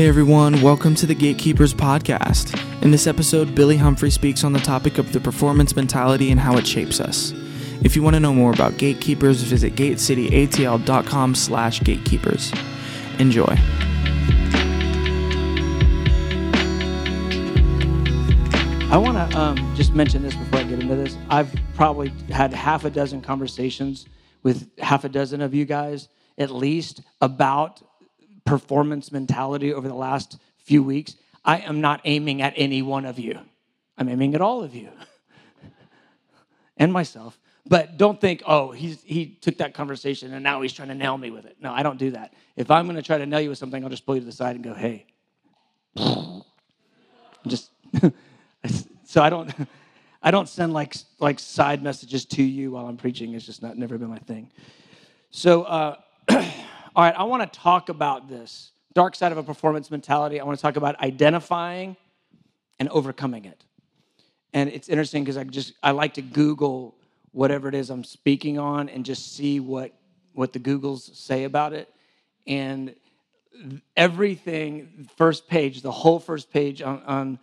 Hey everyone, welcome to the Gatekeepers Podcast. In this episode, Billy Humphrey speaks on the topic of the performance mentality and how it shapes us. If you want to know more about gatekeepers, visit gatecityatl.com slash gatekeepers. Enjoy. I want to um, just mention this before I get into this. I've probably had half a dozen conversations with half a dozen of you guys, at least, about performance mentality over the last few weeks. I am not aiming at any one of you, I'm aiming at all of you and myself. But don't think, oh, he's, he took that conversation and now he's trying to nail me with it. No, I don't do that. If I'm going to try to nail you with something, I'll just pull you to the side and go, hey. just so I don't I don't send like like side messages to you while I'm preaching. It's just not never been my thing. So uh, all right, I want to talk about this dark side of a performance mentality. I want to talk about identifying and overcoming it. And it's interesting because I just I like to Google whatever it is I'm speaking on and just see what what the Googles say about it. And everything, first page, the whole first page on, on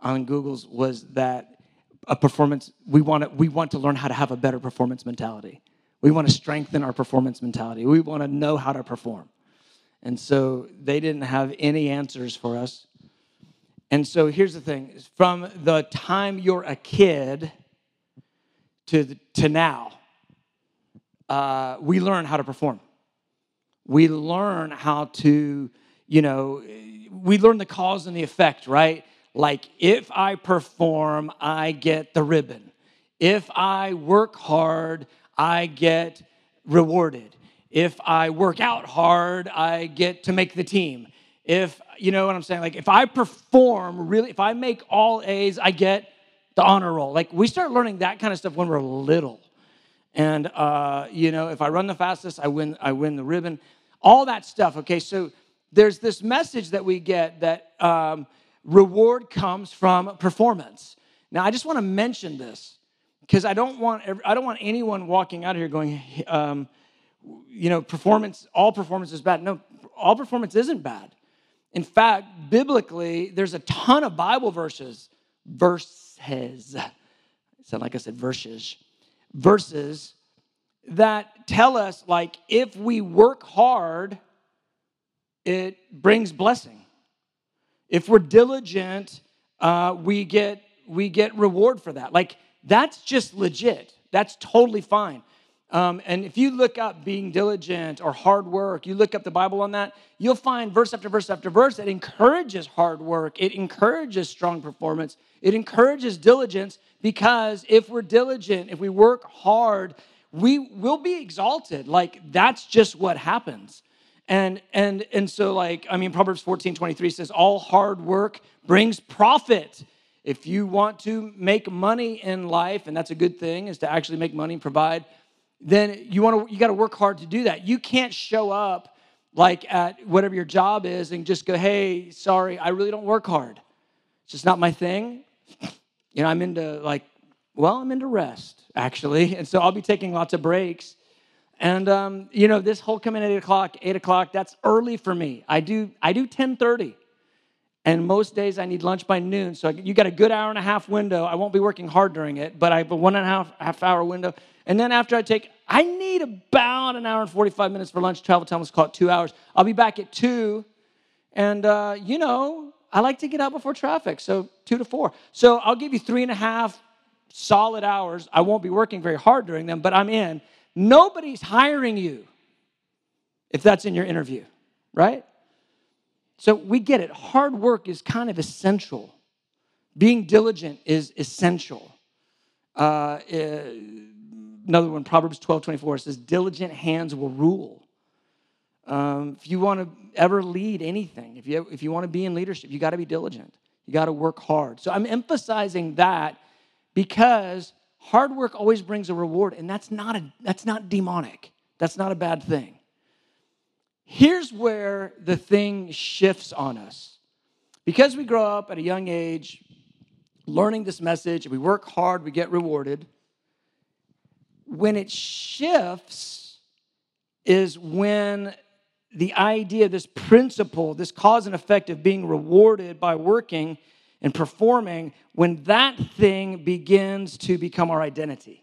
on Google's was that a performance we want to we want to learn how to have a better performance mentality. We want to strengthen our performance mentality. We want to know how to perform. And so they didn't have any answers for us. And so here's the thing from the time you're a kid to, the, to now, uh, we learn how to perform. We learn how to, you know, we learn the cause and the effect, right? Like, if I perform, I get the ribbon. If I work hard, I get rewarded. If I work out hard, I get to make the team. If, you know what I'm saying? Like, if I perform really, if I make all A's, I get the honor roll. Like, we start learning that kind of stuff when we're little. And, uh, you know, if I run the fastest, I win, I win the ribbon. All that stuff, okay? So there's this message that we get that, um, reward comes from performance. Now, I just want to mention this because I don't want I don't want anyone walking out of here going, um, you know, performance. All performance is bad. No, all performance isn't bad. In fact, biblically, there's a ton of Bible verses, verses. Sound like I said verses, verses that tell us like if we work hard, it brings blessing. If we're diligent, uh, we get we get reward for that. Like that's just legit. That's totally fine. Um, and if you look up being diligent or hard work, you look up the Bible on that, you'll find verse after verse after verse that encourages hard work. It encourages strong performance. It encourages diligence because if we're diligent, if we work hard, we will be exalted. Like that's just what happens. And and and so like I mean Proverbs 14, 23 says, all hard work brings profit. If you want to make money in life, and that's a good thing, is to actually make money and provide, then you want to you got to work hard to do that. You can't show up like at whatever your job is and just go, hey, sorry, I really don't work hard. It's just not my thing. You know, I'm into like, well, I'm into rest, actually. And so I'll be taking lots of breaks and um, you know, this whole coming at eight o'clock, eight o'clock, that's early for me. I do I do 10:30. And most days I need lunch by noon. So you got a good hour and a half window. I won't be working hard during it, but I have a one and a half, half hour window. And then after I take, I need about an hour and 45 minutes for lunch. Travel time, let's call it two hours. I'll be back at two. And, uh, you know, I like to get out before traffic, so two to four. So I'll give you three and a half solid hours. I won't be working very hard during them, but I'm in. Nobody's hiring you if that's in your interview, right? So we get it. Hard work is kind of essential. Being diligent is essential. Uh, eh, another one, Proverbs 12 24 says, Diligent hands will rule. Um, if you want to ever lead anything, if you, if you want to be in leadership, you got to be diligent. You got to work hard. So I'm emphasizing that because hard work always brings a reward and that's not a that's not demonic that's not a bad thing here's where the thing shifts on us because we grow up at a young age learning this message we work hard we get rewarded when it shifts is when the idea, this principle, this cause and effect of being rewarded by working and performing, when that thing begins to become our identity.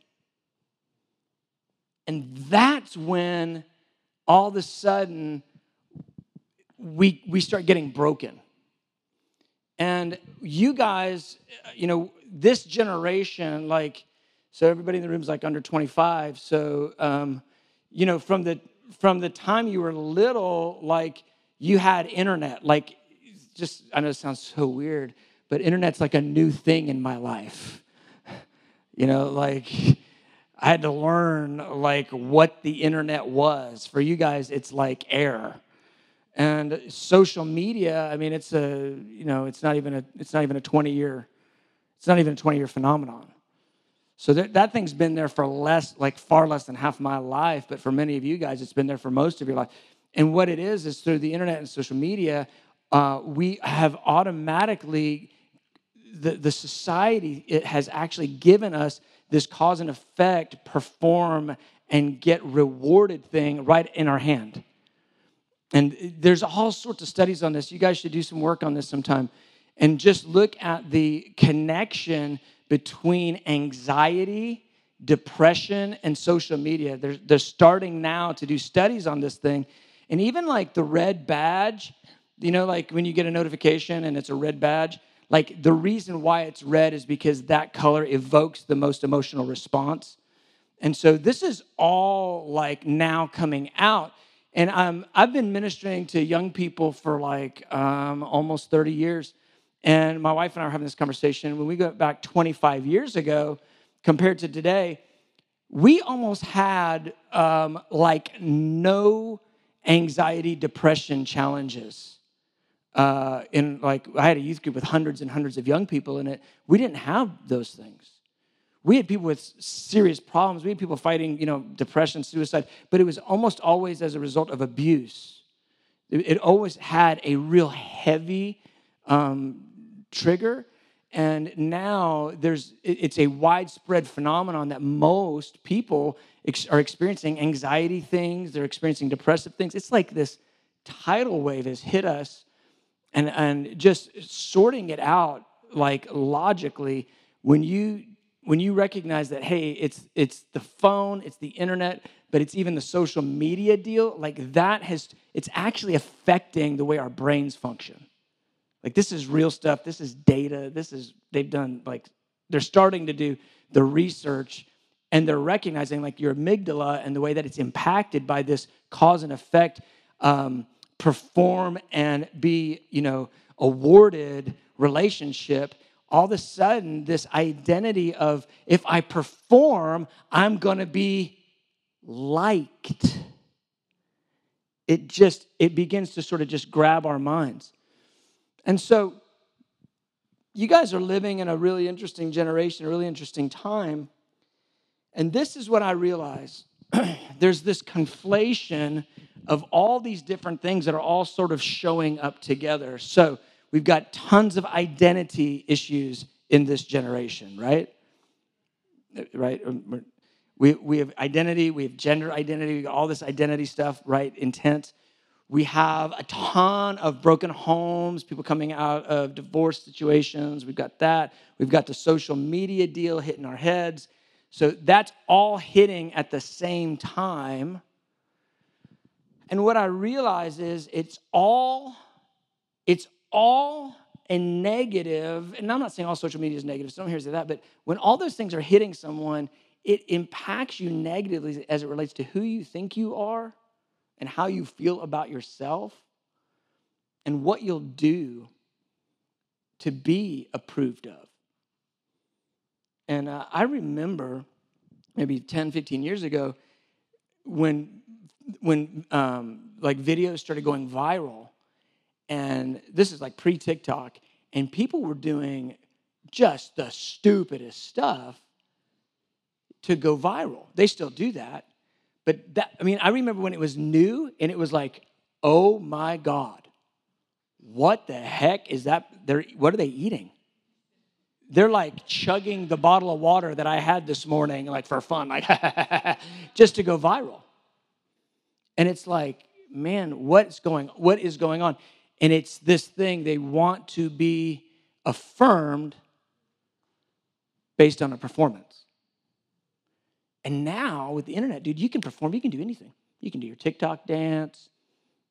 And that's when all of a sudden we, we start getting broken. And you guys, you know, this generation, like, so everybody in the room is like under 25. So, um, you know, from the from the time you were little, like you had internet. Like, just I know it sounds so weird, but internet's like a new thing in my life. You know, like I had to learn like what the internet was. For you guys, it's like air. And social media, I mean, it's a, you know, it's not even a, it's not even a 20 year, it's not even a 20 year phenomenon. So that, that thing's been there for less, like far less than half my life. But for many of you guys, it's been there for most of your life. And what it is, is through the internet and social media, uh, we have automatically, the, the society, it has actually given us this cause and effect, perform and get rewarded thing right in our hand. And there's all sorts of studies on this. You guys should do some work on this sometime and just look at the connection between anxiety, depression, and social media. They're, they're starting now to do studies on this thing. And even like the red badge, you know, like when you get a notification and it's a red badge, like the reason why it's red is because that color evokes the most emotional response. And so this is all like now coming out. And um, I've been ministering to young people for like um, almost 30 years. And my wife and I are having this conversation. When we go back 25 years ago, compared to today, we almost had um, like no anxiety, depression challenges. Uh, in like, I had a youth group with hundreds and hundreds of young people in it. We didn't have those things. We had people with serious problems. We had people fighting, you know, depression, suicide, but it was almost always as a result of abuse. It, it always had a real heavy um, trigger. And now there's it's a widespread phenomenon that most people ex- are experiencing anxiety things, they're experiencing depressive things. It's like this tidal wave has hit us and, and just sorting it out like logically when you when you recognize that hey it's it's the phone it's the internet but it's even the social media deal like that has it's actually affecting the way our brains function. Like this is real stuff. This is data. This is they've done like they're starting to do the research and they're recognizing like your amygdala and the way that it's impacted by this cause and effect um, perform and be you know awarded relationship all of a sudden this identity of if i perform i'm going to be liked. It just it begins to sort of just grab our minds. And so you guys are living in a really interesting generation a really interesting time. And this is what i realize there's this conflation of all these different things that are all sort of showing up together so We've got tons of identity issues in this generation, right? Right? Um, we, we have identity, we have gender identity, we got all this identity stuff, right? Intent. We have a ton of broken homes, people coming out of divorce situations. We've got that. We've got the social media deal hitting our heads. So that's all hitting at the same time. And what I realize is it's all it's all a negative, and I'm not saying all social media is negative, so don't hear say that, but when all those things are hitting someone, it impacts you negatively as it relates to who you think you are and how you feel about yourself and what you'll do to be approved of. And uh, I remember maybe 10, 15 years ago when, when um, like videos started going viral and this is like pre TikTok, and people were doing just the stupidest stuff to go viral. They still do that. But that, I mean, I remember when it was new and it was like, oh my God, what the heck is that? They're, what are they eating? They're like chugging the bottle of water that I had this morning, like for fun, like just to go viral. And it's like, man, what's going what is going on? And it's this thing they want to be affirmed based on a performance. And now with the internet, dude, you can perform, you can do anything. You can do your TikTok dance.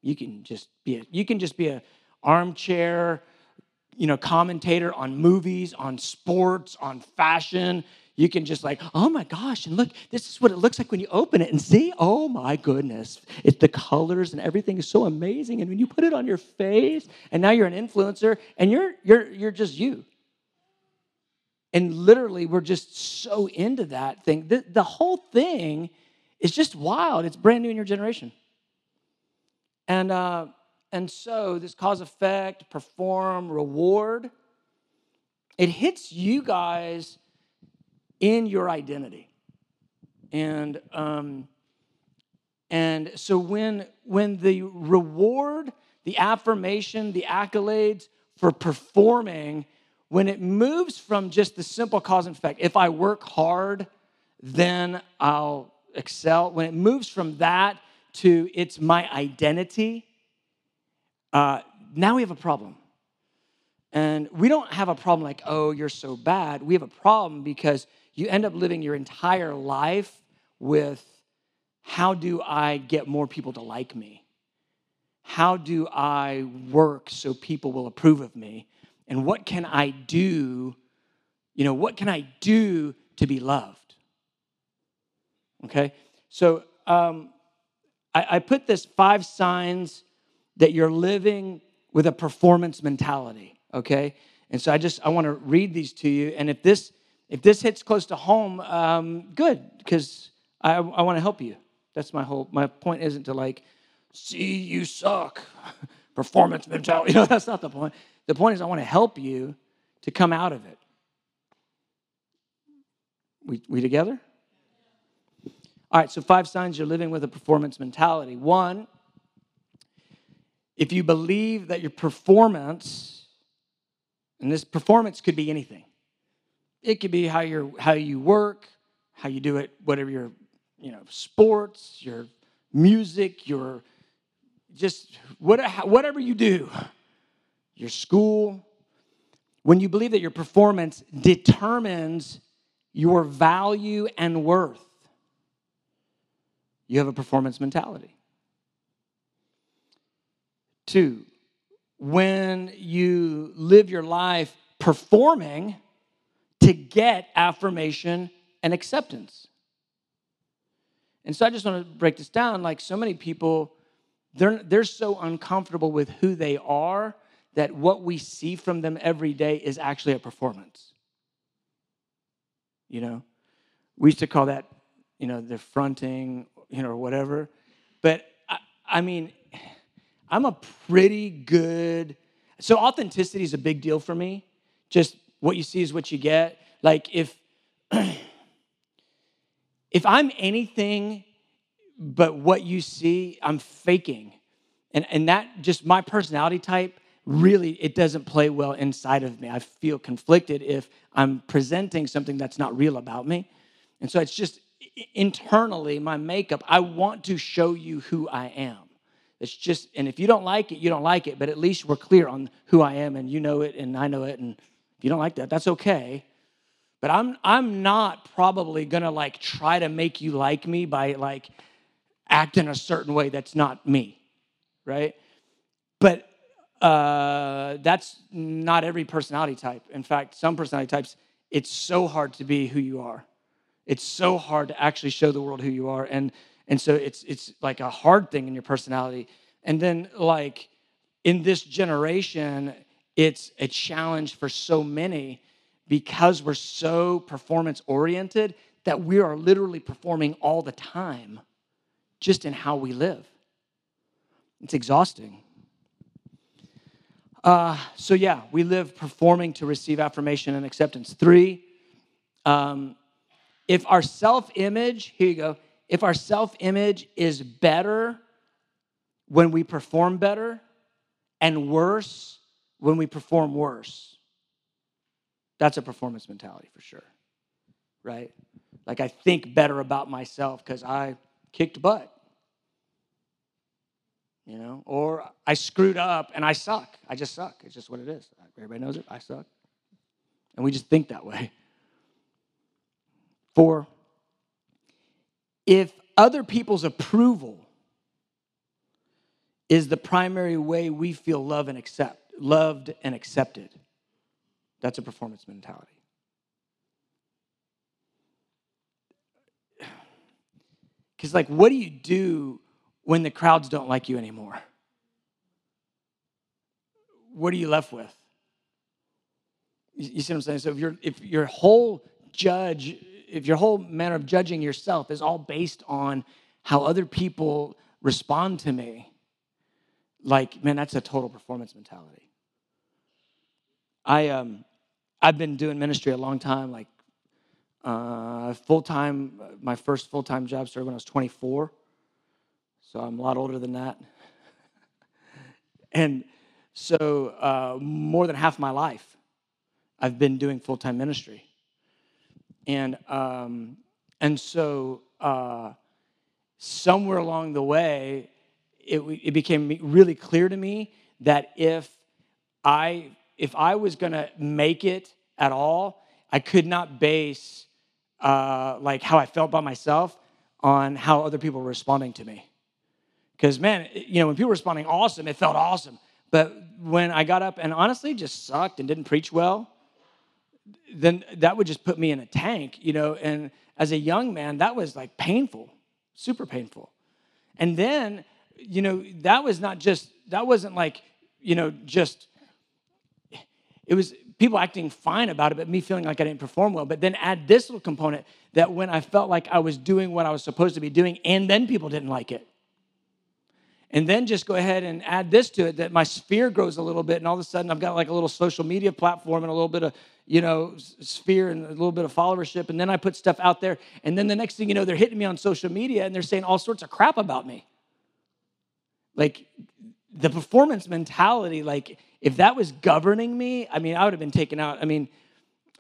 You can just be a, you can just be a armchair, you know, commentator on movies, on sports, on fashion. You can just like, oh my gosh, and look, this is what it looks like when you open it and see, oh my goodness. It's the colors and everything is so amazing. And when you put it on your face, and now you're an influencer, and you're you're you're just you. And literally, we're just so into that thing. The, the whole thing is just wild. It's brand new in your generation. And uh, and so this cause effect, perform, reward, it hits you guys in your identity. And um, and so when when the reward, the affirmation, the accolades for performing, when it moves from just the simple cause and effect, if I work hard, then I'll excel. When it moves from that to it's my identity, uh, now we have a problem. And we don't have a problem like, oh, you're so bad. We have a problem because you end up living your entire life with how do I get more people to like me? How do I work so people will approve of me? And what can I do? You know, what can I do to be loved? Okay, so um, I, I put this five signs that you're living with a performance mentality. Okay, and so I just I want to read these to you, and if this if this hits close to home, um, good, because I, I want to help you. That's my whole, my point isn't to like, see, you suck, performance mentality. You know, that's not the point. The point is, I want to help you to come out of it. We, we together? All right, so five signs you're living with a performance mentality. One, if you believe that your performance, and this performance could be anything, it could be how you how you work, how you do it, whatever your you know sports, your music, your just whatever you do, your school. When you believe that your performance determines your value and worth, you have a performance mentality. Two, when you live your life performing, to get affirmation and acceptance. And so I just want to break this down. Like so many people, they're, they're so uncomfortable with who they are that what we see from them every day is actually a performance. You know, we used to call that, you know, the fronting, you know, or whatever. But I, I mean, I'm a pretty good, so authenticity is a big deal for me. Just what you see is what you get. Like if if I'm anything but what you see, I'm faking. And and that just my personality type really it doesn't play well inside of me. I feel conflicted if I'm presenting something that's not real about me. And so it's just internally my makeup, I want to show you who I am. It's just, and if you don't like it, you don't like it, but at least we're clear on who I am and you know it and I know it and if you don't like that, that's okay. But I'm I'm not probably gonna like try to make you like me by like acting a certain way that's not me, right? But uh, that's not every personality type. In fact, some personality types, it's so hard to be who you are. It's so hard to actually show the world who you are, and and so it's it's like a hard thing in your personality. And then like in this generation, it's a challenge for so many because we're so performance oriented that we are literally performing all the time just in how we live. It's exhausting. Uh, so, yeah, we live performing to receive affirmation and acceptance. Three, um, if our self image, here you go, if our self image is better when we perform better and worse when we perform worse. That's a performance mentality for sure, right? Like I think better about myself because I kicked butt. you know, or I screwed up and I suck. I just suck. It's just what it is. Everybody knows it. I suck. And we just think that way. Four, if other people's approval is the primary way we feel love and accept, loved and accepted, that's a performance mentality. Because, like, what do you do when the crowds don't like you anymore? What are you left with? You see what I'm saying? So if your if your whole judge, if your whole manner of judging yourself is all based on how other people respond to me, like man, that's a total performance mentality. I um I've been doing ministry a long time, like uh, full time. My first full time job started when I was 24, so I'm a lot older than that. and so uh, more than half my life I've been doing full time ministry. And, um, and so uh, somewhere along the way, it, it became really clear to me that if I, if I was going to make it at all, I could not base uh, like how I felt about myself on how other people were responding to me. Because man, you know, when people were responding awesome, it felt awesome. But when I got up and honestly just sucked and didn't preach well, then that would just put me in a tank, you know. And as a young man, that was like painful, super painful. And then, you know, that was not just, that wasn't like, you know, just, it was people acting fine about it, but me feeling like I didn't perform well. But then add this little component that when I felt like I was doing what I was supposed to be doing, and then people didn't like it. And then just go ahead and add this to it that my sphere grows a little bit, and all of a sudden I've got like a little social media platform and a little bit of you know, sphere and a little bit of followership. And then I put stuff out there. And then the next thing you know, they're hitting me on social media and they're saying all sorts of crap about me. Like the performance mentality, like if that was governing me, I mean, I would have been taken out. I mean,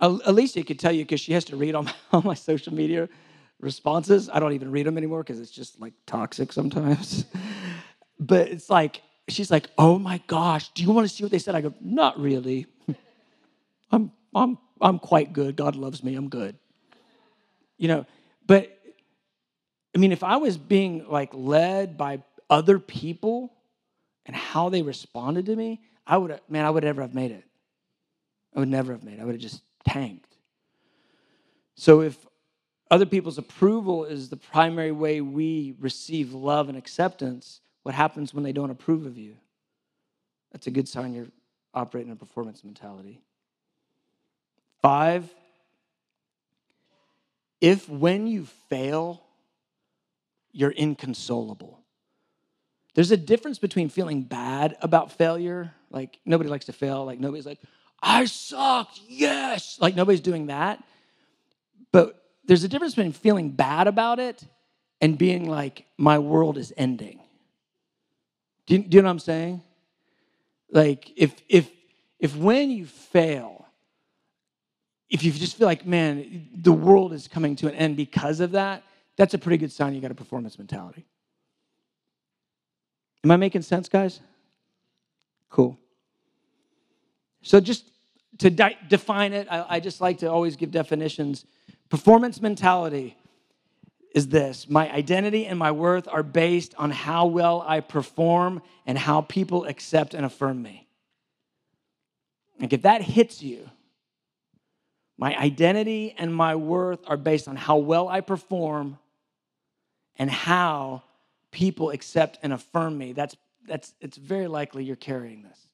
Alicia could tell you because she has to read all my, all my social media responses. I don't even read them anymore because it's just like toxic sometimes. but it's like, she's like, oh my gosh, do you want to see what they said? I go, not really. I'm I'm, I'm quite good. God loves me. I'm good. You know, but I mean, if I was being like led by other people and how they responded to me, I would, man, I would never have made it. I would never have made it. I would have just tanked. So if other people's approval is the primary way we receive love and acceptance, what happens when they don't approve of you? That's a good sign you're operating a performance mentality. Five, if when you fail, you're inconsolable. There's a difference between feeling bad about failure, like nobody likes to fail, like nobody's like, I sucked, yes, like nobody's doing that. But there's a difference between feeling bad about it and being like, my world is ending. Do you, do you know what I'm saying? Like, if, if, if when you fail, if you just feel like, man, the world is coming to an end because of that, that's a pretty good sign you got a performance mentality. Am I making sense, guys? Cool. So, just to di- define it, I, I just like to always give definitions. Performance mentality is this my identity and my worth are based on how well I perform and how people accept and affirm me. Like, if that hits you, my identity and my worth are based on how well I perform and how people accept and affirm me. That's, that's, it's very likely you're carrying this,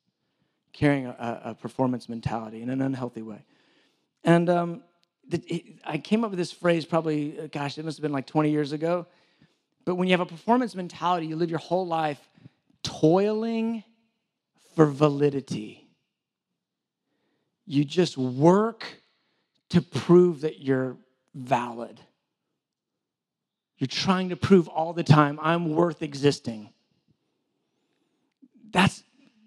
carrying a, a performance mentality in an unhealthy way. And um, I came up with this phrase probably, uh, gosh, it must have been like 20 years ago. But when you have a performance mentality, you live your whole life toiling for validity. You just work to prove that you're valid. You're trying to prove all the time, I'm worth existing. That's,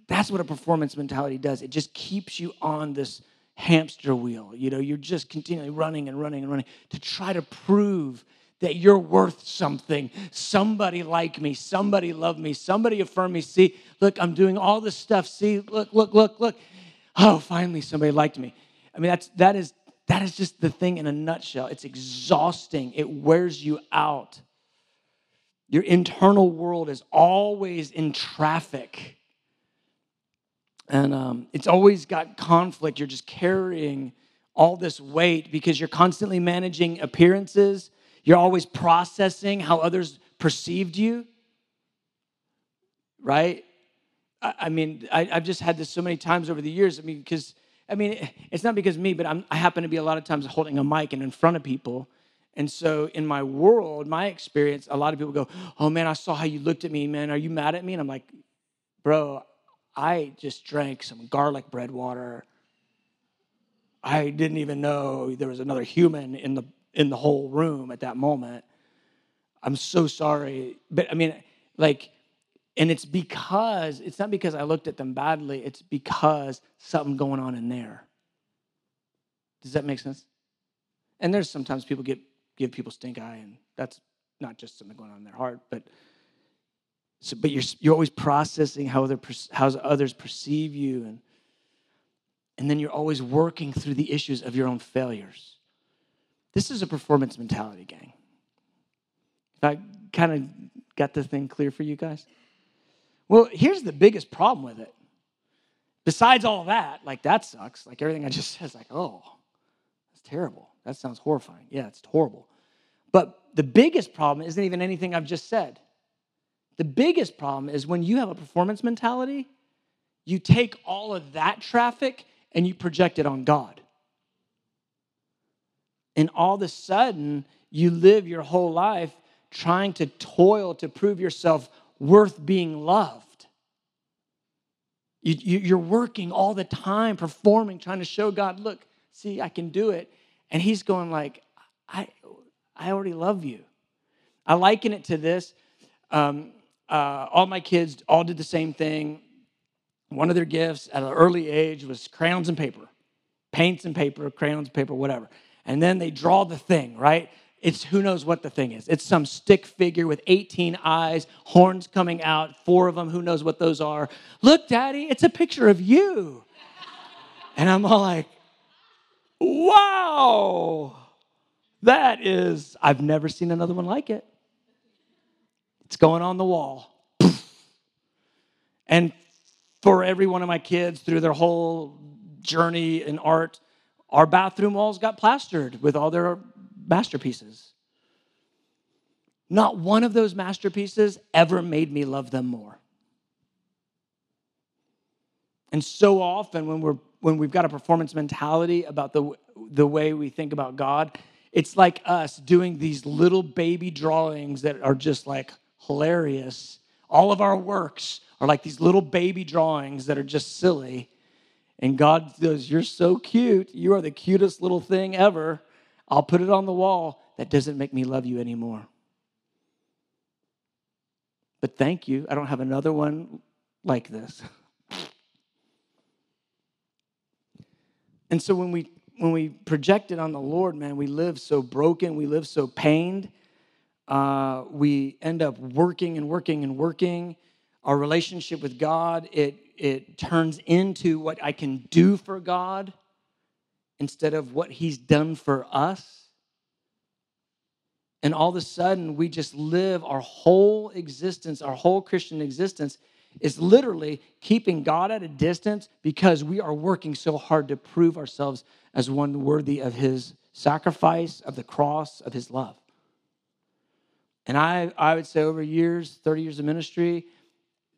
that's what a performance mentality does. It just keeps you on this hamster wheel. You know, you're just continually running and running and running to try to prove that you're worth something. Somebody like me, somebody love me, somebody affirm me. See, look, I'm doing all this stuff. See, look, look, look, look. Oh, finally somebody liked me. I mean, that's that is that is just the thing in a nutshell. It's exhausting. It wears you out. Your internal world is always in traffic. And um, it's always got conflict. You're just carrying all this weight because you're constantly managing appearances. You're always processing how others perceived you. Right? I, I mean, I, have just had this so many times over the years. I mean, because, I mean, it's not because me, but I'm, I happen to be a lot of times holding a mic and in front of people. And so in my world, my experience, a lot of people go, Oh man, I saw how you looked at me, man. Are you mad at me? And I'm like, Bro, I just drank some garlic bread water. I didn't even know there was another human in the in the whole room at that moment. I'm so sorry. But I mean, like, and it's because it's not because I looked at them badly, it's because something going on in there. Does that make sense? And there's sometimes people get give people stink eye, and that's not just something going on in their heart, but so, but you're you're always processing how other how others perceive you, and and then you're always working through the issues of your own failures. This is a performance mentality, gang. If I kind of got the thing clear for you guys. Well, here's the biggest problem with it. Besides all that, like that sucks. Like everything I just said is like, oh, that's terrible. That sounds horrifying. Yeah, it's horrible. But the biggest problem isn't even anything I've just said. The biggest problem is when you have a performance mentality, you take all of that traffic and you project it on God. And all of a sudden, you live your whole life trying to toil to prove yourself worth being loved. You, are working all the time, performing, trying to show God, look, see, I can do it. And He's going like, I, I already love you. I liken it to this. Um, uh, all my kids all did the same thing. One of their gifts at an early age was crayons and paper, paints and paper, crayons, paper, whatever. And then they draw the thing, right? It's who knows what the thing is. It's some stick figure with 18 eyes, horns coming out, four of them, who knows what those are. Look, daddy, it's a picture of you. And I'm all like, wow. That is, I've never seen another one like it. It's going on the wall. And for every one of my kids through their whole journey in art, our bathroom walls got plastered with all their masterpieces. Not one of those masterpieces ever made me love them more. And so often when we're when we've got a performance mentality about the the way we think about God, it's like us doing these little baby drawings that are just like hilarious. All of our works are like these little baby drawings that are just silly. And God goes, You're so cute. You are the cutest little thing ever. I'll put it on the wall. That doesn't make me love you anymore. But thank you. I don't have another one like this. And so when we when we project it on the Lord, man, we live so broken, we live so pained. Uh, we end up working and working and working. Our relationship with God, it, it turns into what I can do for God instead of what He's done for us. And all of a sudden, we just live our whole existence, our whole Christian existence is literally keeping God at a distance because we are working so hard to prove ourselves as one worthy of his sacrifice, of the cross, of his love. And I, I would say over years, 30 years of ministry,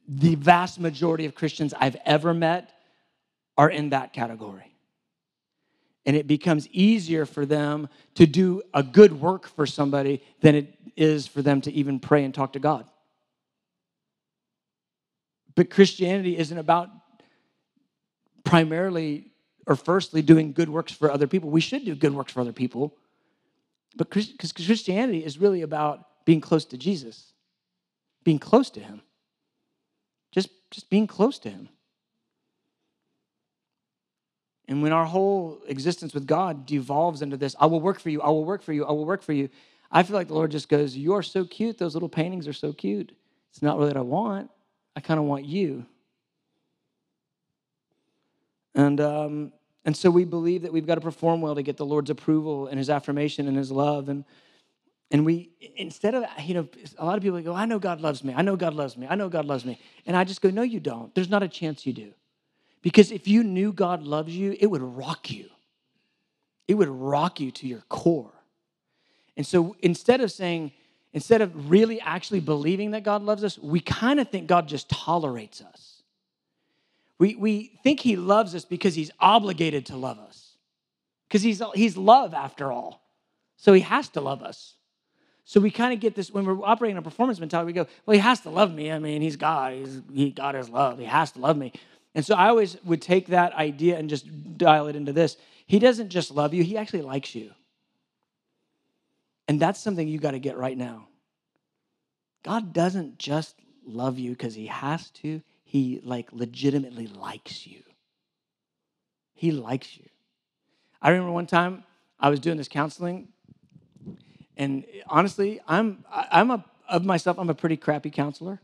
the vast majority of Christians I've ever met are in that category. And it becomes easier for them to do a good work for somebody than it is for them to even pray and talk to God. But Christianity isn't about primarily or firstly doing good works for other people. We should do good works for other people. But because Christianity is really about being close to Jesus, being close to Him, just, just being close to Him. And when our whole existence with God devolves into this, I will work for you, I will work for you, I will work for you, I feel like the Lord just goes, You are so cute. Those little paintings are so cute. It's not really what I want. I kind of want you. And, um, and so we believe that we've got to perform well to get the Lord's approval and his affirmation and his love. And, and we, instead of, you know, a lot of people go, I know God loves me. I know God loves me. I know God loves me. And I just go, No, you don't. There's not a chance you do. Because if you knew God loves you, it would rock you. It would rock you to your core. And so instead of saying, instead of really actually believing that God loves us, we kind of think God just tolerates us. We, we think He loves us because He's obligated to love us, because he's, he's love after all. So He has to love us. So we kind of get this when we're operating a performance mentality, we go, well, He has to love me. I mean, He's God. He's, he, God is love. He has to love me. And so I always would take that idea and just dial it into this. He doesn't just love you, He actually likes you. And that's something you got to get right now. God doesn't just love you because he has to, he like legitimately likes you. He likes you. I remember one time I was doing this counseling, and honestly, I'm I'm a of myself, I'm a pretty crappy counselor.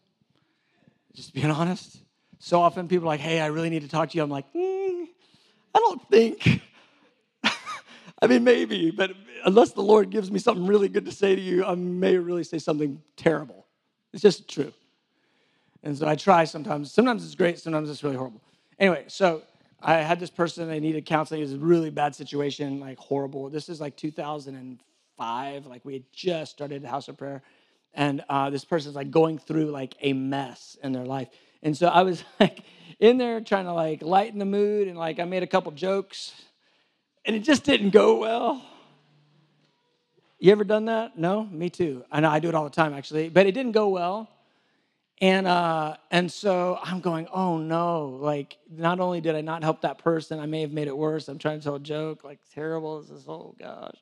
Just being honest. So often people are like, hey, I really need to talk to you. I'm like, mm, I don't think. I mean, maybe, but unless the Lord gives me something really good to say to you, I may really say something terrible. It's just true. And so I try sometimes. Sometimes it's great, sometimes it's really horrible. Anyway, so I had this person, they needed counseling. It was a really bad situation, like horrible. This is like 2005. Like we had just started the House of Prayer. And uh, this person's like going through like a mess in their life. And so I was like in there trying to like lighten the mood and like I made a couple jokes and it just didn't go well. You ever done that? No, me too. I know I do it all the time actually, but it didn't go well. And uh, and so I'm going, oh no! Like, not only did I not help that person, I may have made it worse. I'm trying to tell a joke, like terrible. This is oh gosh.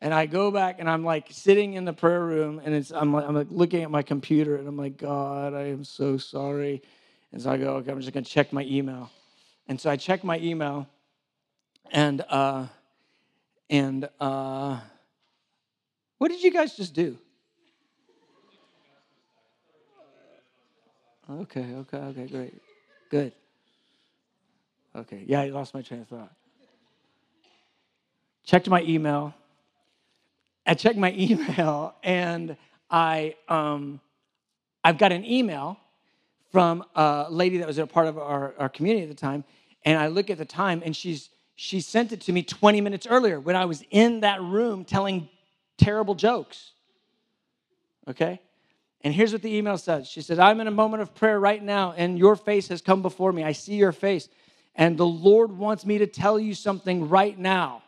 And I go back and I'm like sitting in the prayer room, and it's I'm like, I'm like looking at my computer, and I'm like, God, I am so sorry. And so I go, okay, I'm just gonna check my email. And so I check my email, and uh, and uh, what did you guys just do? Okay, okay, okay, great. Good. Okay, yeah, I lost my train of thought. Checked my email. I checked my email and I um, I've got an email from a lady that was a part of our, our community at the time, and I look at the time and she's she sent it to me 20 minutes earlier when I was in that room telling terrible jokes. Okay? And here's what the email says She said, I'm in a moment of prayer right now, and your face has come before me. I see your face. And the Lord wants me to tell you something right now.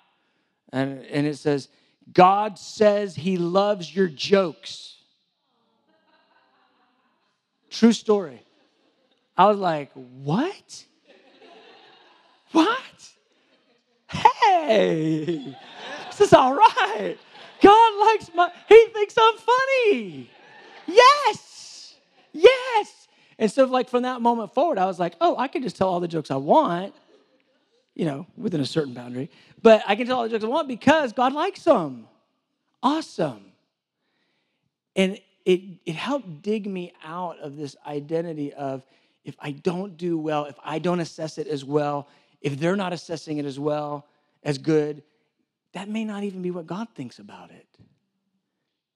And, and it says, God says he loves your jokes. True story. I was like, what? What? hey, this is all right. God likes my, he thinks I'm funny. Yes, yes. And so, like, from that moment forward, I was like, oh, I can just tell all the jokes I want, you know, within a certain boundary. But I can tell all the jokes I want because God likes them. Awesome. And it, it helped dig me out of this identity of if I don't do well, if I don't assess it as well, if they're not assessing it as well, as good, that may not even be what God thinks about it.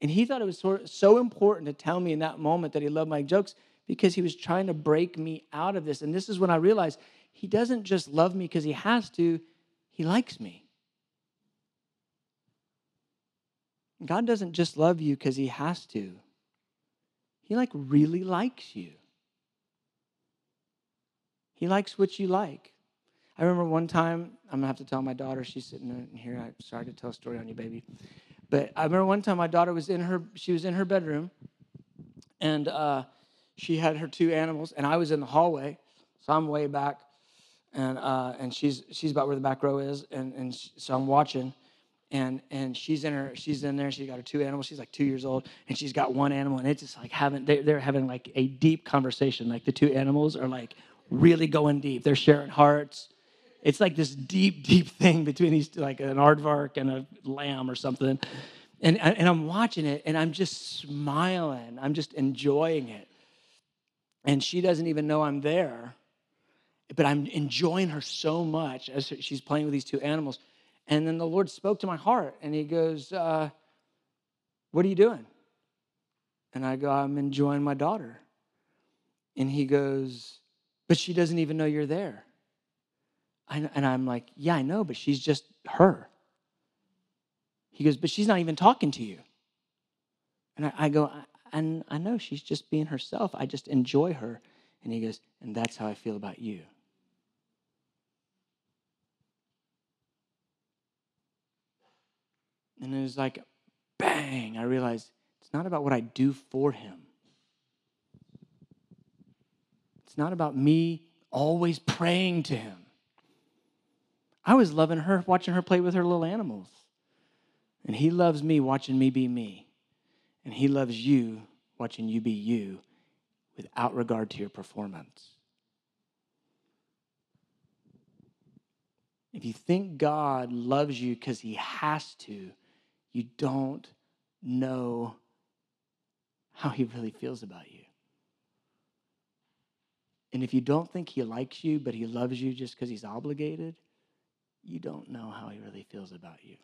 And he thought it was so important to tell me in that moment that he loved my jokes because he was trying to break me out of this. And this is when I realized he doesn't just love me because he has to, he likes me. God doesn't just love you because he has to. He like really likes you. He likes what you like. I remember one time, I'm gonna have to tell my daughter, she's sitting in here. I'm sorry to tell a story on you, baby. But I remember one time my daughter was in her, she was in her bedroom, and uh, she had her two animals, and I was in the hallway, so I'm way back, and uh, and she's she's about where the back row is, and and she, so I'm watching, and and she's in her she's in there. She's got her two animals. She's like two years old, and she's got one animal, and it's just like having they're, they're having like a deep conversation. Like the two animals are like really going deep. They're sharing hearts it's like this deep, deep thing between these, like an aardvark and a lamb or something. And, and I'm watching it and I'm just smiling. I'm just enjoying it. And she doesn't even know I'm there, but I'm enjoying her so much as she's playing with these two animals. And then the Lord spoke to my heart and He goes, uh, What are you doing? And I go, I'm enjoying my daughter. And He goes, But she doesn't even know you're there. And I'm like, Yeah, I know, but she's just her. He goes, But she's not even talking to you. And I, go, and I know she's just being herself. I just enjoy her. And he goes, And that's how I feel about you. And it was like, bang, I realized it's not about what I do for him. It's not about me always praying to him. I was loving her, watching her play with her little animals. And he loves me watching me be me. And he loves you watching you be you without regard to your performance. If you think God loves you because he has to, you don't know how he really feels about you. And if you don't think he likes you, but he loves you just because he's obligated, you don't know how he really feels about you.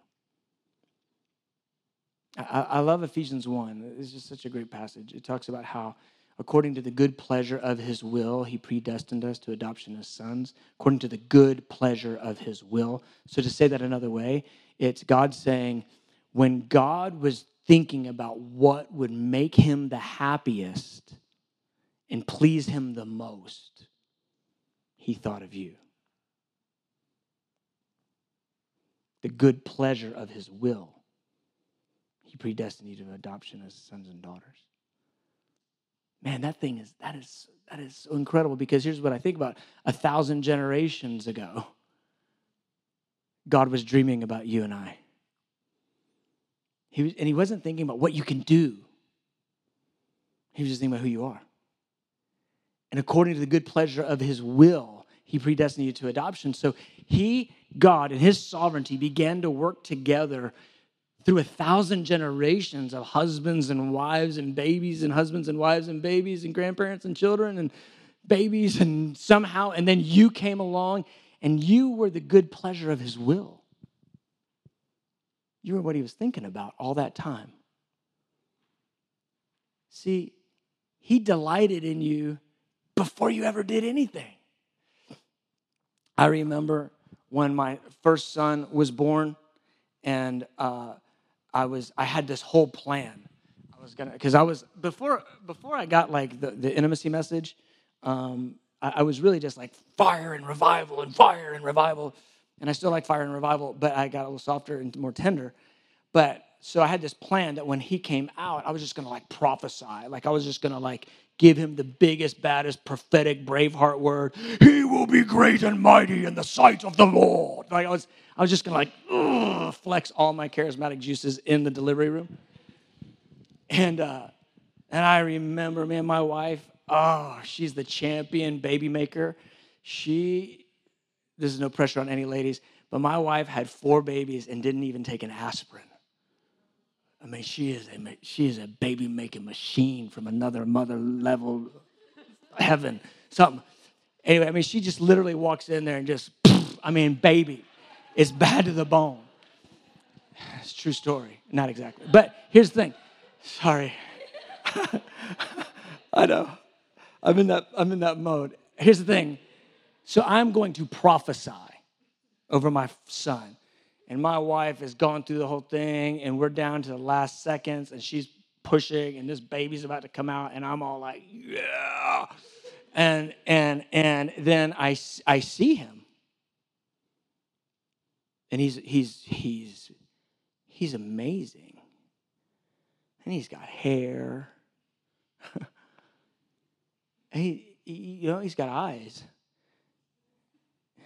I, I love Ephesians 1. It's just such a great passage. It talks about how, according to the good pleasure of his will, he predestined us to adoption as sons, according to the good pleasure of his will. So, to say that another way, it's God saying, when God was thinking about what would make him the happiest and please him the most, he thought of you. The good pleasure of his will he predestined you to adoption as sons and daughters. Man, that thing is that is that is so incredible because here's what I think about. A thousand generations ago, God was dreaming about you and I. He was, and he wasn't thinking about what you can do. He was just thinking about who you are. And according to the good pleasure of his will, he predestined you to adoption. So he, God, in his sovereignty, began to work together through a thousand generations of husbands and wives and babies and husbands and wives and babies and grandparents and children and babies and somehow and then you came along and you were the good pleasure of his will. You were what he was thinking about all that time. See he delighted in you before you ever did anything. I remember when my first son was born and uh, I was I had this whole plan. I was gonna because I was before before I got like the, the intimacy message. Um, I, I, was really just like fire and revival and fire and revival, and I still like fire and revival, but I got a little softer and more tender. But so I had this plan that when he came out, I was just gonna like prophesy, like I was just gonna like give him the biggest, baddest prophetic Braveheart word. He will be great and mighty in the sight of the Lord. Like I was, I was just gonna like ugh, flex all my charismatic juices in the delivery room. And uh, and I remember, man, my wife, oh, she's the champion baby maker. She, this is no pressure on any ladies, but my wife had four babies and didn't even take an aspirin. I mean, she is a she is a baby making machine from another mother level heaven, something. Anyway, I mean, she just literally walks in there and just, I mean, baby, it's bad to the bone. It's true story, not exactly. But here's the thing. Sorry, I know. I'm in that. I'm in that mode. Here's the thing. So I'm going to prophesy over my son and my wife has gone through the whole thing and we're down to the last seconds and she's pushing and this baby's about to come out and i'm all like yeah. And and and then i i see him. And he's he's he's he's amazing. And he's got hair. He, he you know he's got eyes.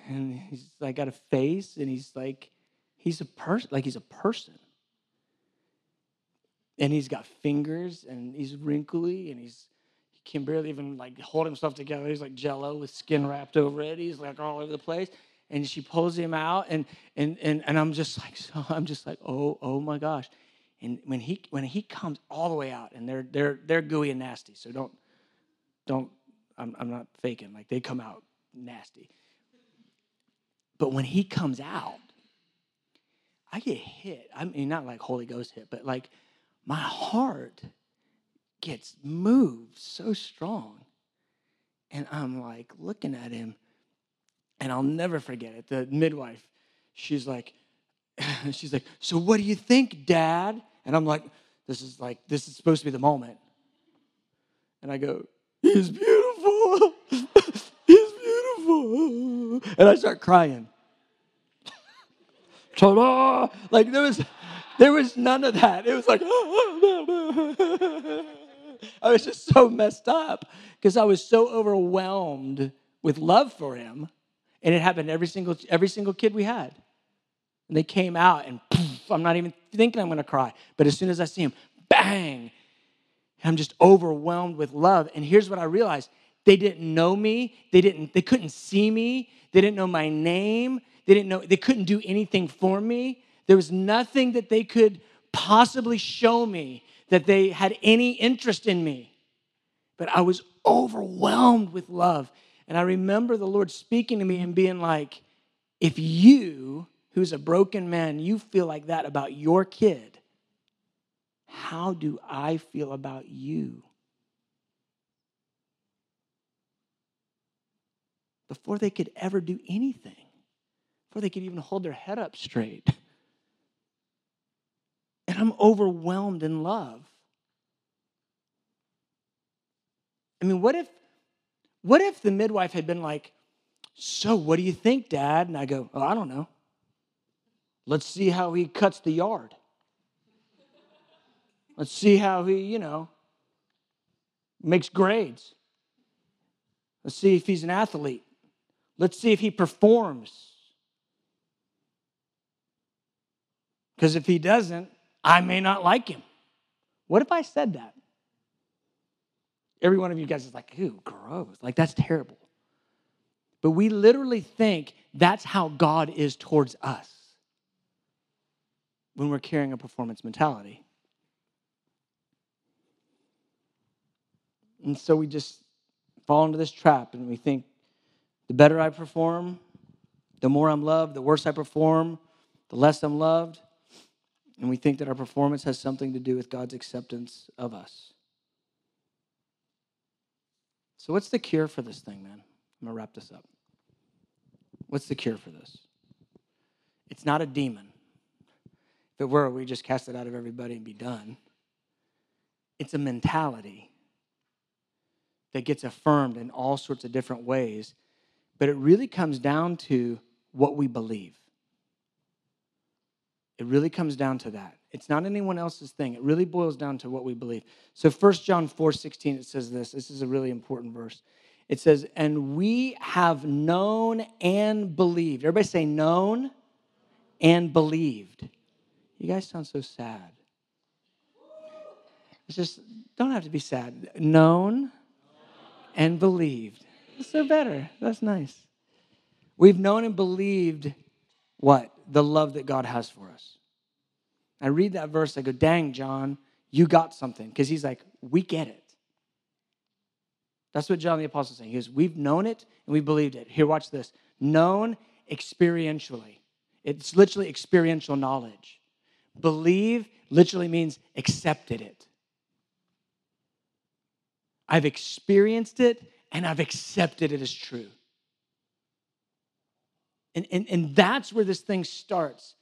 And he's like got a face and he's like He's a person, like he's a person. And he's got fingers and he's wrinkly and he's he can barely even like hold himself together. He's like jello with skin wrapped over it. He's like all over the place. And she pulls him out and and and, and I'm just like so I'm just like, oh, oh my gosh. And when he when he comes all the way out, and they're they're they're gooey and nasty, so don't don't I'm I'm not faking. Like they come out nasty. But when he comes out, I get hit. I mean, not like Holy Ghost hit, but like my heart gets moved so strong. And I'm like looking at him, and I'll never forget it. The midwife, she's like, she's like, so what do you think, Dad? And I'm like, this is like, this is supposed to be the moment. And I go, he's beautiful. he's beautiful. And I start crying. Ta-da! Like there was there was none of that. It was like I was just so messed up because I was so overwhelmed with love for him. And it happened every single every single kid we had. And they came out and poof, I'm not even thinking I'm gonna cry. But as soon as I see him, bang, I'm just overwhelmed with love. And here's what I realized. They didn't know me. They didn't, they couldn't see me. They didn't know my name. They didn't know, they couldn't do anything for me. There was nothing that they could possibly show me that they had any interest in me. But I was overwhelmed with love. And I remember the Lord speaking to me and being like, if you, who's a broken man, you feel like that about your kid, how do I feel about you? Before they could ever do anything, before they could even hold their head up straight. And I'm overwhelmed in love. I mean, what if what if the midwife had been like, "So, what do you think, dad?" And I go, "Oh, I don't know. Let's see how he cuts the yard. Let's see how he, you know, makes grades. Let's see if he's an athlete. Let's see if he performs. Because if he doesn't, I may not like him. What if I said that? Every one of you guys is like, ew, gross. Like, that's terrible. But we literally think that's how God is towards us when we're carrying a performance mentality. And so we just fall into this trap and we think the better I perform, the more I'm loved, the worse I perform, the less I'm loved. And we think that our performance has something to do with God's acceptance of us. So, what's the cure for this thing, man? I'm going to wrap this up. What's the cure for this? It's not a demon. If it were, we just cast it out of everybody and be done. It's a mentality that gets affirmed in all sorts of different ways, but it really comes down to what we believe. It really comes down to that. It's not anyone else's thing. It really boils down to what we believe. So 1 John 4 16, it says this. This is a really important verse. It says, And we have known and believed. Everybody say, known and believed. You guys sound so sad. It's just, don't have to be sad. Known and believed. So better. That's nice. We've known and believed what? The love that God has for us. I read that verse, I go, dang, John, you got something. Because he's like, we get it. That's what John the Apostle is saying. He goes, We've known it and we believed it. Here, watch this. Known experientially. It's literally experiential knowledge. Believe literally means accepted it. I've experienced it and I've accepted it as true. And, and, and that's where this thing starts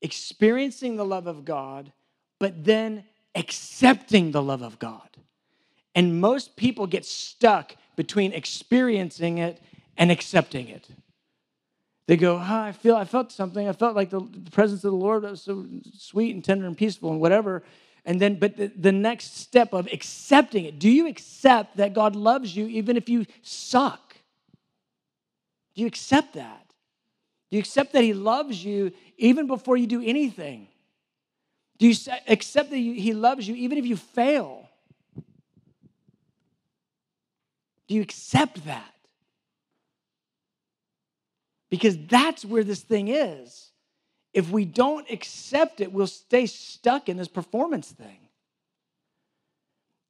experiencing the love of God, but then accepting the love of God. And most people get stuck between experiencing it and accepting it. They go, oh, I feel I felt something. I felt like the, the presence of the Lord was so sweet and tender and peaceful and whatever. And then, but the, the next step of accepting it. Do you accept that God loves you even if you suck? Do you accept that? Do you accept that He loves you even before you do anything? Do you accept that He loves you even if you fail? Do you accept that? Because that's where this thing is. If we don't accept it, we'll stay stuck in this performance thing.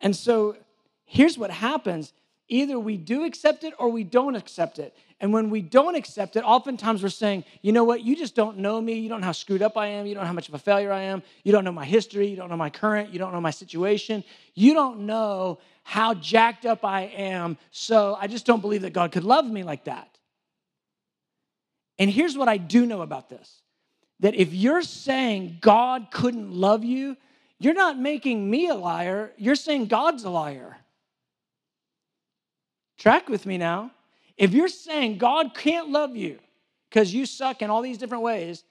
And so here's what happens either we do accept it or we don't accept it. And when we don't accept it, oftentimes we're saying, you know what, you just don't know me. You don't know how screwed up I am. You don't know how much of a failure I am. You don't know my history. You don't know my current. You don't know my situation. You don't know how jacked up I am. So I just don't believe that God could love me like that. And here's what I do know about this that if you're saying God couldn't love you, you're not making me a liar, you're saying God's a liar. Track with me now. If you're saying God can't love you because you suck in all these different ways,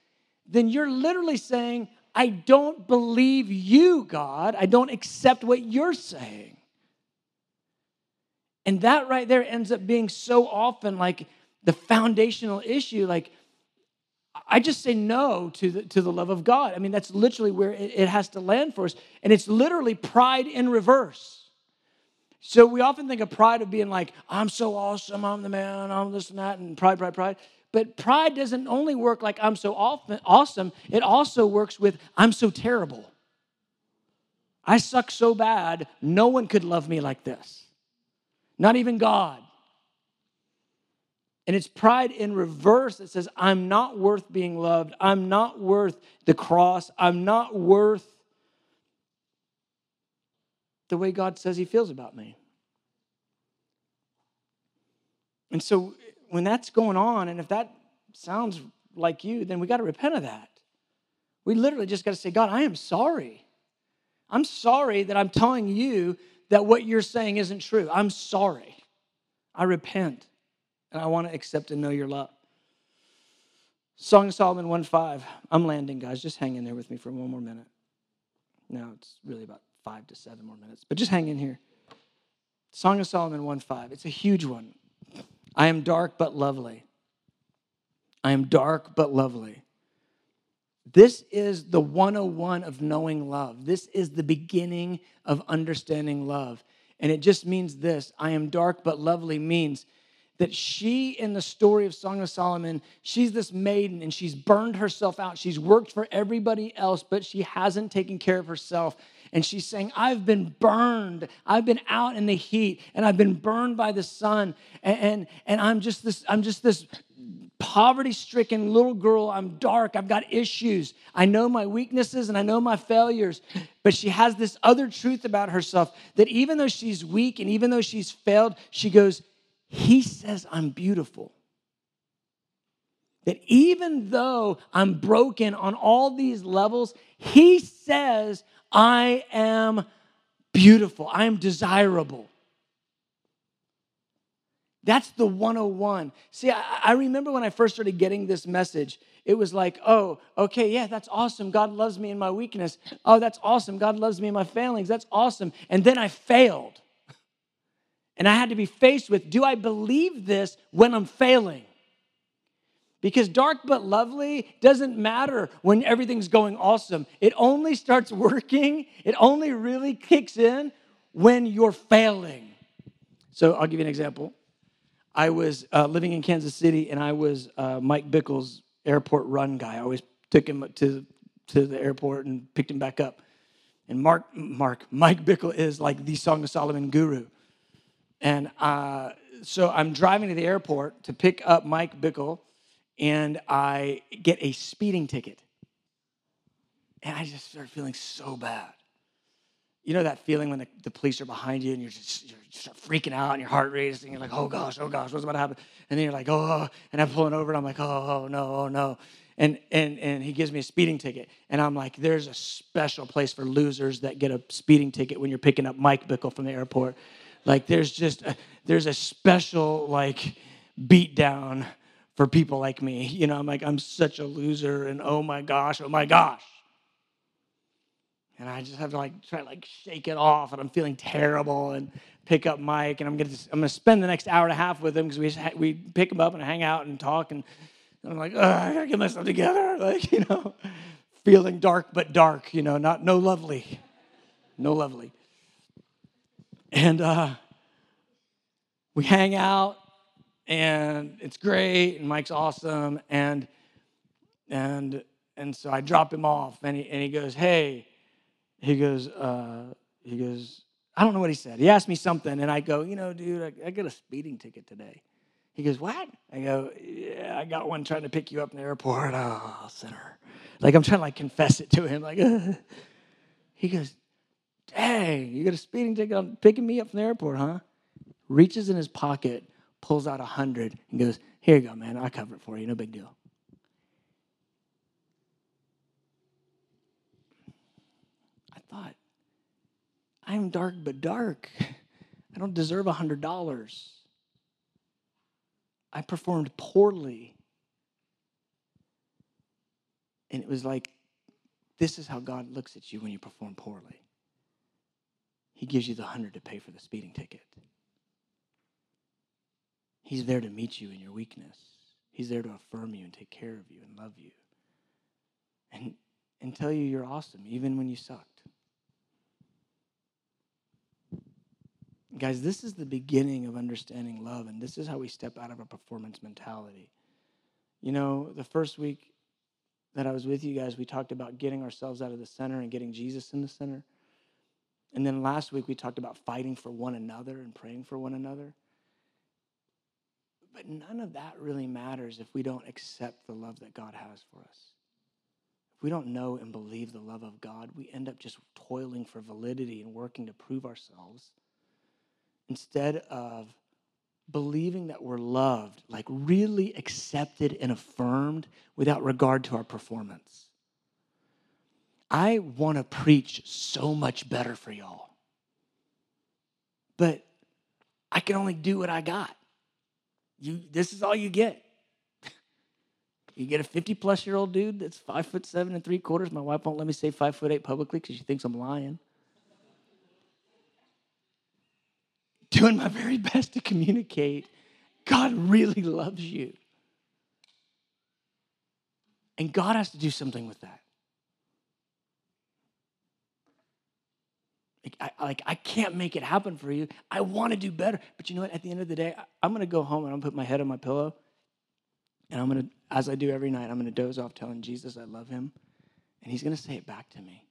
then you're literally saying, I don't believe you, God. I don't accept what you're saying. And that right there ends up being so often like the foundational issue. Like, I just say no to the, to the love of God. I mean, that's literally where it, it has to land for us. And it's literally pride in reverse. So we often think of pride of being like, I'm so awesome, I'm the man, I'm this and that, and pride, pride, pride. But pride doesn't only work like I'm so awesome, it also works with I'm so terrible. I suck so bad, no one could love me like this. Not even God. And it's pride in reverse that says, I'm not worth being loved. I'm not worth the cross. I'm not worth the way God says He feels about me. And so when that's going on, and if that sounds like you, then we got to repent of that. We literally just got to say, God, I am sorry. I'm sorry that I'm telling you that what you're saying isn't true. I'm sorry. I repent and I want to accept and know your love. Song of Solomon 1 5. I'm landing, guys. Just hang in there with me for one more minute. Now it's really about five to seven more minutes, but just hang in here. Song of Solomon 1 5. It's a huge one. I am dark but lovely. I am dark but lovely. This is the 101 of knowing love. This is the beginning of understanding love. And it just means this I am dark but lovely means that she in the story of Song of Solomon, she's this maiden and she's burned herself out. She's worked for everybody else, but she hasn't taken care of herself. And she's saying, I've been burned. I've been out in the heat and I've been burned by the sun. And, and, and I'm just this, I'm just this poverty stricken little girl. I'm dark. I've got issues. I know my weaknesses and I know my failures. But she has this other truth about herself that even though she's weak and even though she's failed, she goes, he says I'm beautiful. That even though I'm broken on all these levels, He says I am beautiful, I am desirable. That's the 101. See, I, I, remember when I first started getting this message, it was like, oh, okay, yeah, that's awesome. God loves me in my weakness. Oh, that's awesome. God loves me in my failings. That's awesome. And then I failed. And I had to be faced with do I believe this when I'm failing? Because dark but lovely doesn't matter when everything's going awesome. It only starts working, it only really kicks in when you're failing. So I'll give you an example. I was uh, living in Kansas City and I was uh, Mike Bickle's airport run guy. I always took him to, to the airport and picked him back up. And Mark, Mark, Mike Bickle is like the Song of Solomon guru. And uh, so I'm driving to the airport to pick up Mike Bickle, and I get a speeding ticket. And I just start feeling so bad. You know that feeling when the, the police are behind you and you're just you start freaking out and your heart racing. You're like, oh gosh, oh gosh, what's about to happen? And then you're like, oh, and I'm pulling over and I'm like, oh, oh no, oh no. And, and, and he gives me a speeding ticket. And I'm like, there's a special place for losers that get a speeding ticket when you're picking up Mike Bickle from the airport. Like there's just a, there's a special like beat down for people like me. You know, I'm like I'm such a loser and oh my gosh, oh my gosh. And I just have to like try to like shake it off and I'm feeling terrible and pick up Mike and I'm gonna I'm gonna spend the next hour and a half with him because we we pick him up and hang out and talk and, and I'm like I gotta get myself together like you know feeling dark but dark you know not no lovely no lovely and uh, we hang out, and it's great, and Mike's awesome, and and and so I drop him off, and he and he goes, "Hey," he goes, uh, he goes, I don't know what he said. He asked me something, and I go, you know, dude, I, I got a speeding ticket today. He goes, what? I go, yeah, I got one trying to pick you up in the airport. Oh, sinner. Like I'm trying to like confess it to him. Like, uh. he goes, dang, you got a speeding ticket on picking me up from the airport, huh? Reaches in his pocket, pulls out a hundred, and goes, here you go, man. I cover it for you. No big deal. I thought, I'm dark but dark. I don't deserve a hundred dollars. I performed poorly. And it was like, this is how God looks at you when you perform poorly. He gives you the hundred to pay for the speeding ticket. He's there to meet you in your weakness. He's there to affirm you and take care of you and love you. And, and tell you you're awesome, even when you sucked. Guys, this is the beginning of understanding love, and this is how we step out of a performance mentality. You know, the first week that I was with you guys, we talked about getting ourselves out of the center and getting Jesus in the center. And then last week, we talked about fighting for one another and praying for one another. But none of that really matters if we don't accept the love that God has for us. If we don't know and believe the love of God, we end up just toiling for validity and working to prove ourselves instead of believing that we're loved, like really accepted and affirmed without regard to our performance. I want to preach so much better for y'all, but I can only do what I got. You, this is all you get. You get a 50 plus year old dude that's five foot seven and three quarters. My wife won't let me say five foot eight publicly because she thinks I'm lying. doing my very best to communicate God really loves you. And God has to do something with that. Like I, like, I can't make it happen for you. I want to do better. But you know what? At the end of the day, I, am going to go home and I'm going to put my head on my pillow. And I'm going to, as I do every night, I'm going to doze off telling Jesus I love him. And he's going to say it back to me.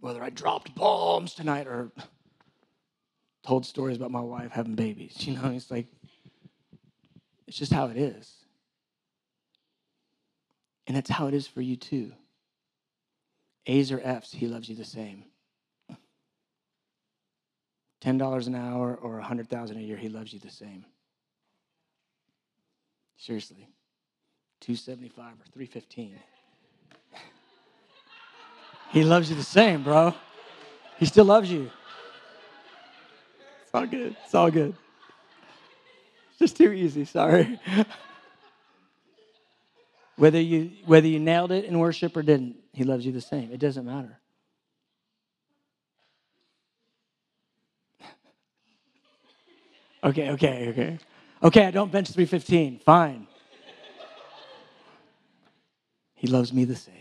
whether I dropped bombs tonight or told stories about my wife having babies. You know, it's like, it's just how it is. And that's how it is for you too. A's or F's, he loves you the same. $10 an hour or 100000 a year, he loves you the same. Seriously. 275 or 315. He loves you the same, bro. He still loves you. It's all good. It's all good. It's just too easy, sorry. whether you whether you nailed it in worship or didn't, he loves you the same. It doesn't matter. okay, okay, okay. Okay, I don't bench 315. Fine. He loves me the same.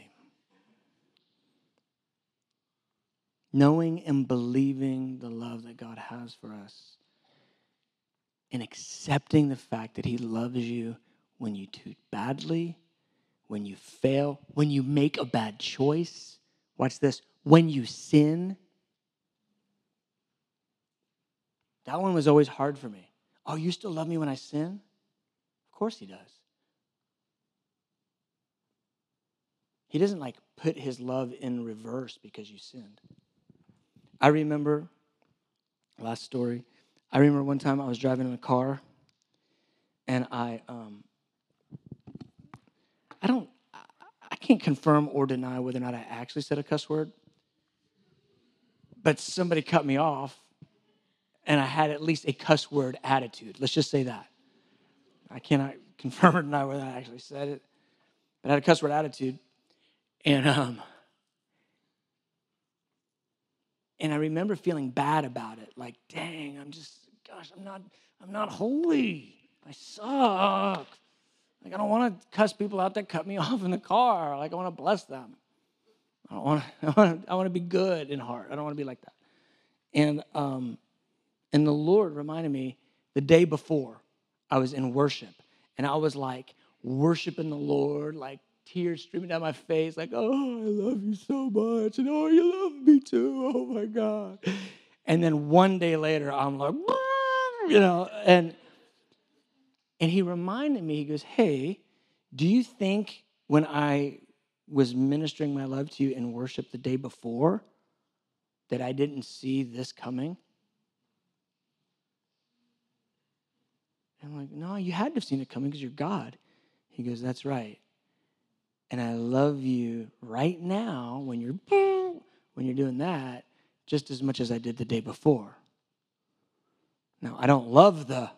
knowing and believing the love that God has for us, and accepting the fact that He loves you when you do badly, when you fail, when you make a bad choice. Watch this when you sin. That one was always hard for me. Oh, you still love me when I sin? Of course He does. He doesn't like put His love in reverse because you sinned. I remember, last story, I remember one time I was driving in a car and I, um, I don't, I can't confirm or deny whether or not I actually said a cuss word, but somebody cut me off and I had at least a cuss word attitude. Let's just say that. I cannot confirm or deny whether I actually said it, but I had a cuss word attitude. And um, and I remember feeling bad about it. Like, dang, I'm just, gosh, I'm not, I'm not holy. I suck. Like, I don't want to cuss people out that cut me off in the car. Like, I want to bless them. I don't want to, I want to, I want to be good in heart. I don't want to be like that. And, um, and the Lord reminded me the day before I was in worship, and I was like, worshiping the Lord, like tears streaming down my face, like, oh, I love you so much. And oh, you love me too. Oh my God. And then one day later, I'm like, you know, and and he reminded me, he goes, Hey, do you think when I was ministering my love to you in worship the day before that I didn't see this coming? I'm like, No, you had to have seen it coming because you're God. He goes, That's right. And I love you right now when you're when you're doing that just as much as I did the day before. Now, I don't love the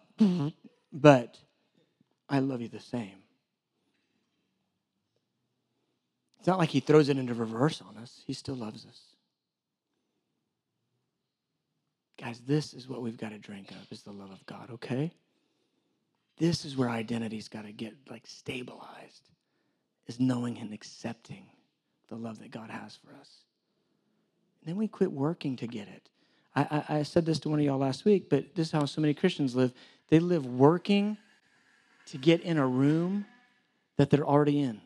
but I love you the same. It's not like he throws it into reverse on us. He still loves us. Guys, this is what we've got to drink of is the love of God, okay? This is where identity's got to get like stabilized is knowing and accepting the love that God has for us. And then we quit working to get it. I, I, I said this to one of y'all last week, but this is how so many Christians live. They live working to get in a room that they're already in.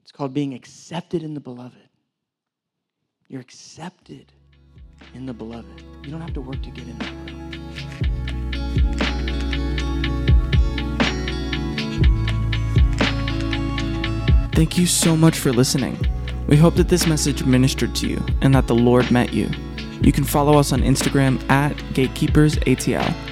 It's called being accepted in the beloved. You're accepted in the beloved. You don't have to work to get in that room. Thank you so much for listening. We hope that this message ministered to you and that the Lord met you. You can follow us on Instagram at GatekeepersATL.